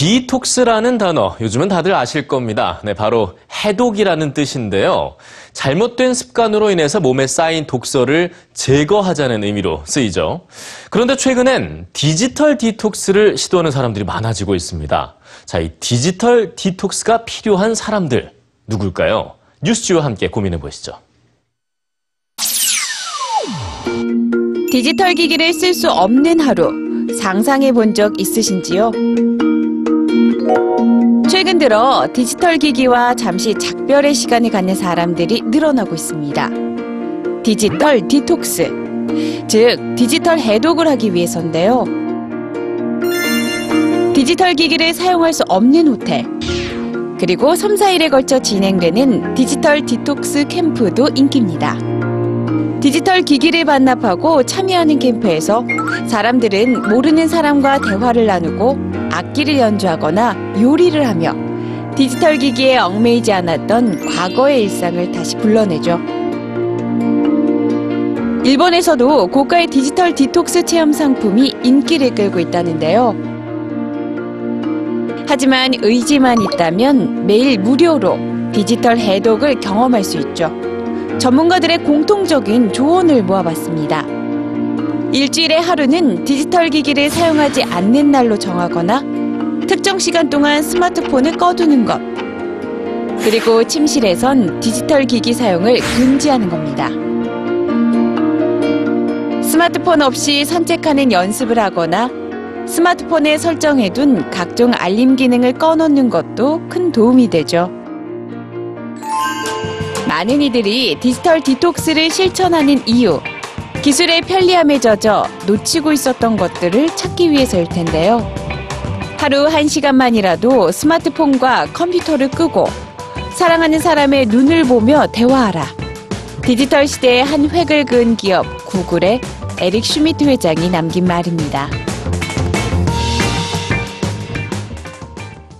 디톡스라는 단어 요즘은 다들 아실 겁니다. 네, 바로 해독이라는 뜻인데요. 잘못된 습관으로 인해서 몸에 쌓인 독소를 제거하자는 의미로 쓰이죠. 그런데 최근엔 디지털 디톡스를 시도하는 사람들이 많아지고 있습니다. 자, 이 디지털 디톡스가 필요한 사람들 누굴까요? 뉴스G와 함께 고민해 보시죠. 디지털 기기를 쓸 수 없는 하루 상상해 본 적 있으신지요? 들어 디지털 기기와 잠시 작별의 시간을 갖는 사람들이 늘어나고 있습니다. 디지털 디톡스, 즉 디지털 해독을 하기 위해서인데요. 디지털 기기를 사용할 수 없는 호텔, 그리고 3, 4일에 걸쳐 진행되는 디지털 디톡스 캠프도 인기입니다. 디지털 기기를 반납하고 참여하는 캠프에서 사람들은 모르는 사람과 대화를 나누고 악기를 연주하거나 요리를 하며 디지털 기기에 얽매이지 않았던 과거의 일상을 다시 불러내죠. 일본에서도 고가의 디지털 디톡스 체험 상품이 인기를 끌고 있다는데요. 하지만 의지만 있다면 매일 무료로 디지털 해독을 경험할 수 있죠. 전문가들의 공통적인 조언을 모아봤습니다. 일주일에 하루는 디지털 기기를 사용하지 않는 날로 정하거나 특정 시간 동안 스마트폰을 꺼두는 것. 그리고 침실에선 디지털 기기 사용을 금지하는 겁니다. 스마트폰 없이 산책하는 연습을 하거나 스마트폰에 설정해둔 각종 알림 기능을 꺼놓는 것도 큰 도움이 되죠. 많은 이들이 디지털 디톡스를 실천하는 이유, 기술의 편리함에 젖어 놓치고 있었던 것들을 찾기 위해서일 텐데요. 하루 한 시간만이라도 스마트폰과 컴퓨터를 끄고 사랑하는 사람의 눈을 보며 대화하라. 디지털 시대의 한 획을 그은 기업 구글의 에릭 슈미트 회장이 남긴 말입니다.